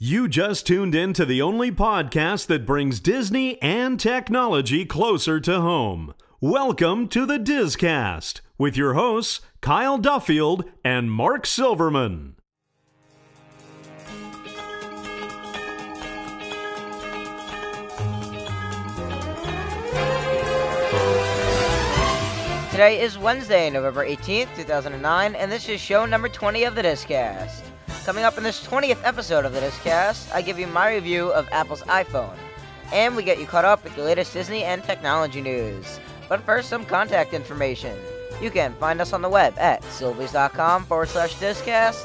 You just tuned in to the only podcast that brings Disney and technology closer to home. Welcome to the Dizcast with your hosts, Kyle Duffield and Mark Silverman. Today is Wednesday, November 18th, 2009, and this is show number 20 of the Discast. Coming up in this 20th episode of the Discast, I give you my review of Apple's iPhone, and we get you caught up with the latest Disney and technology news. But first, some contact information. You can find us on the web at sylvies.com forward slash Discast.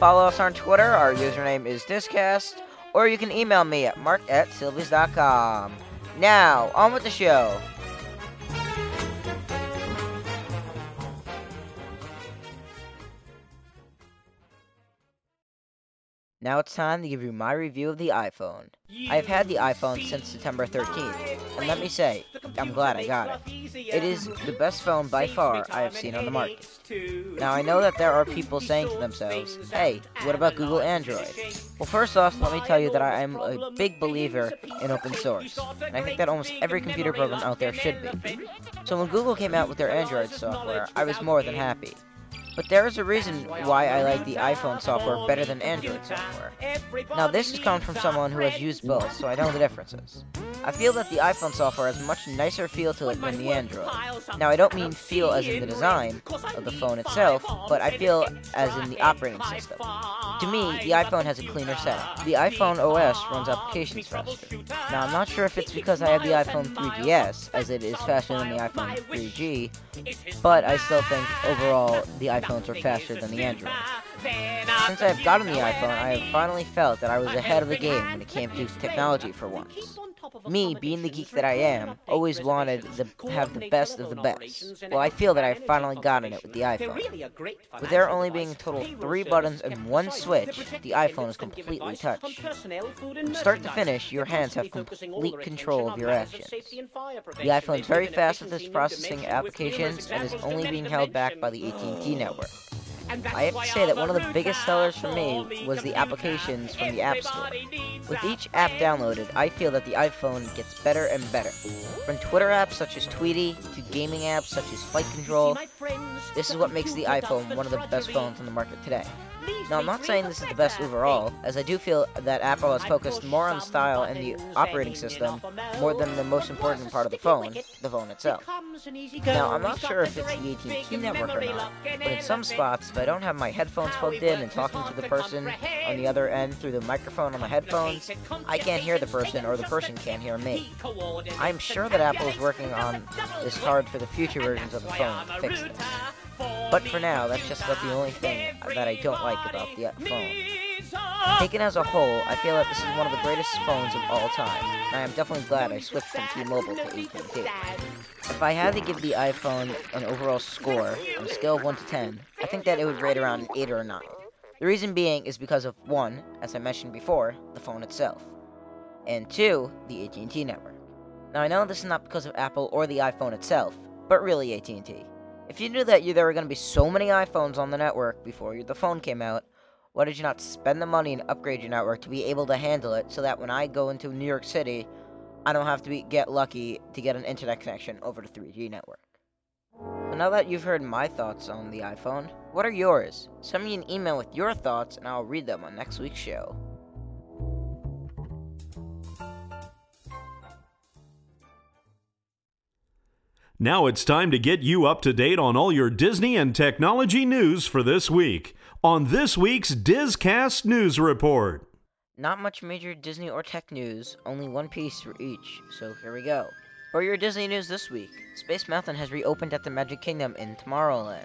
Follow us on Twitter, our username is Discast, or you can email me at mark at sylvies.com. Now, on with the show. Now it's time to give you my review of the iPhone. I've had the iPhone since September 13th, and let me say, I'm glad I got it. It is the best phone by far I have seen on the market. Now I know that there are people saying to themselves, hey, what about Google Android? Well, first off, let me tell you that I am a big believer in open source, and I think that almost every computer program out there should be. So when Google came out with their Android software, I was more than happy. But there is a reason why I like the iPhone software better than Android software. Now this is coming from someone who has used both, so I know the differences. I feel that the iPhone software has a much nicer feel to it than the Android. Now I don't mean feel as in the design of the phone itself, but I feel as in the operating system. To me, the iPhone has a cleaner setup. The iPhone OS runs applications faster. Now I'm not sure if it's because I have the iPhone 3GS, as it is faster than the iPhone 3G, but I still think overall the iPhones are faster than the Android. Since I have gotten the iPhone, I have finally felt that I was ahead of the game when it came to technology for once. Me, being the geek that I am, always wanted to have the best of the best. Well, I feel that I've finally gotten it with the iPhone. With there only being a total of three buttons and one switch, the iPhone is completely touch. From start to finish, your hands have complete control of your actions. The iPhone is very fast with its processing applications and is only being held back by the AT&T network. I have to say that one of the biggest sellers for me was the applications from the App Store. With each app downloaded, I feel that the iPhone gets better and better. From Twitter apps such as Tweetie to gaming apps such as Flight Control, this is what makes the iPhone one of the best phones on the market today. Now, I'm not saying this is the best overall, as I do feel that Apple has focused more on style and the operating system more than the most important part of the phone, the phone itself. Now, I'm not sure if it's the AT&T network or not, but in some spots, if I don't have my headphones plugged in and talking to the person on the other end through the microphone on the headphones, I can't hear the person or the person can't hear me. I'm sure that Apple is working on this hard for the future versions of the phone to fix this. But for now, that's just about the only thing that I don't like about the phone. Taken as a whole, I feel that this is one of the greatest phones of all time, I am definitely glad I switched from T-Mobile to AT&T. If I had to give the iPhone an overall score on a scale of 1 to 10, I think that it would rate around an 8 or a 9. The reason being is because of 1, as I mentioned before, the phone itself, and 2, the AT&T network. Now I know this is not because of Apple or the iPhone itself, but really AT&T. If you knew that you, there were going to be so many iPhones on the network before the phone came out, why did you not spend the money and upgrade your network to be able to handle it so that when I go into New York City, I don't have to be, get lucky to get an internet connection over the 3G network? So now that you've heard my thoughts on the iPhone, what are yours? Send me an email with your thoughts and I'll read them on next week's show. Now it's time to get you up to date on all your Disney and technology news for this week on this week's Dizcast News Report. Not much major Disney or tech news, only one piece for each, so here we go. For your Disney news this week, Space Mountain has reopened at the Magic Kingdom in Tomorrowland.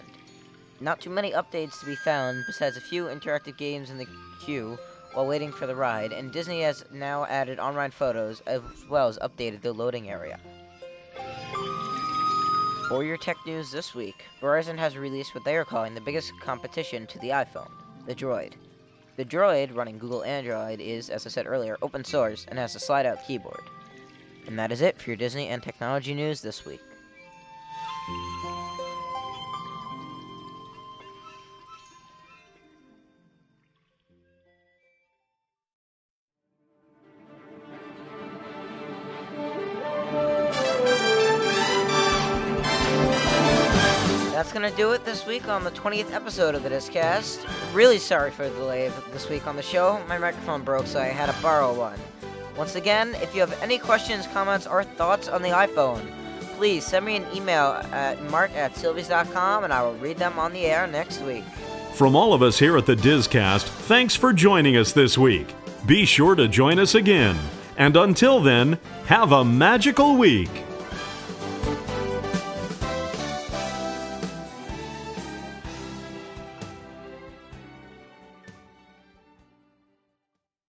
Not too many updates to be found besides a few interactive games in the queue while waiting for the ride, and Disney has now added on-ride photos as well as updated the loading area. For your tech news this week, Verizon has released what they are calling the biggest competition to the iPhone, the Droid. The Droid, running Google Android, is, as I said earlier, open source and has a slide out keyboard. And that is it for your Disney and technology news this week. That's going to do it this week on the 20th episode of the Discast. Really sorry for the delay this week on the show. My microphone broke, so I had to borrow one. Once again, if you have any questions, comments, or thoughts on the iPhone, please send me an email at mark at sylvies.com and I will read them on the air next week. From all of us here at the Discast, thanks for joining us this week. Be sure to join us again. And until then, have a magical week.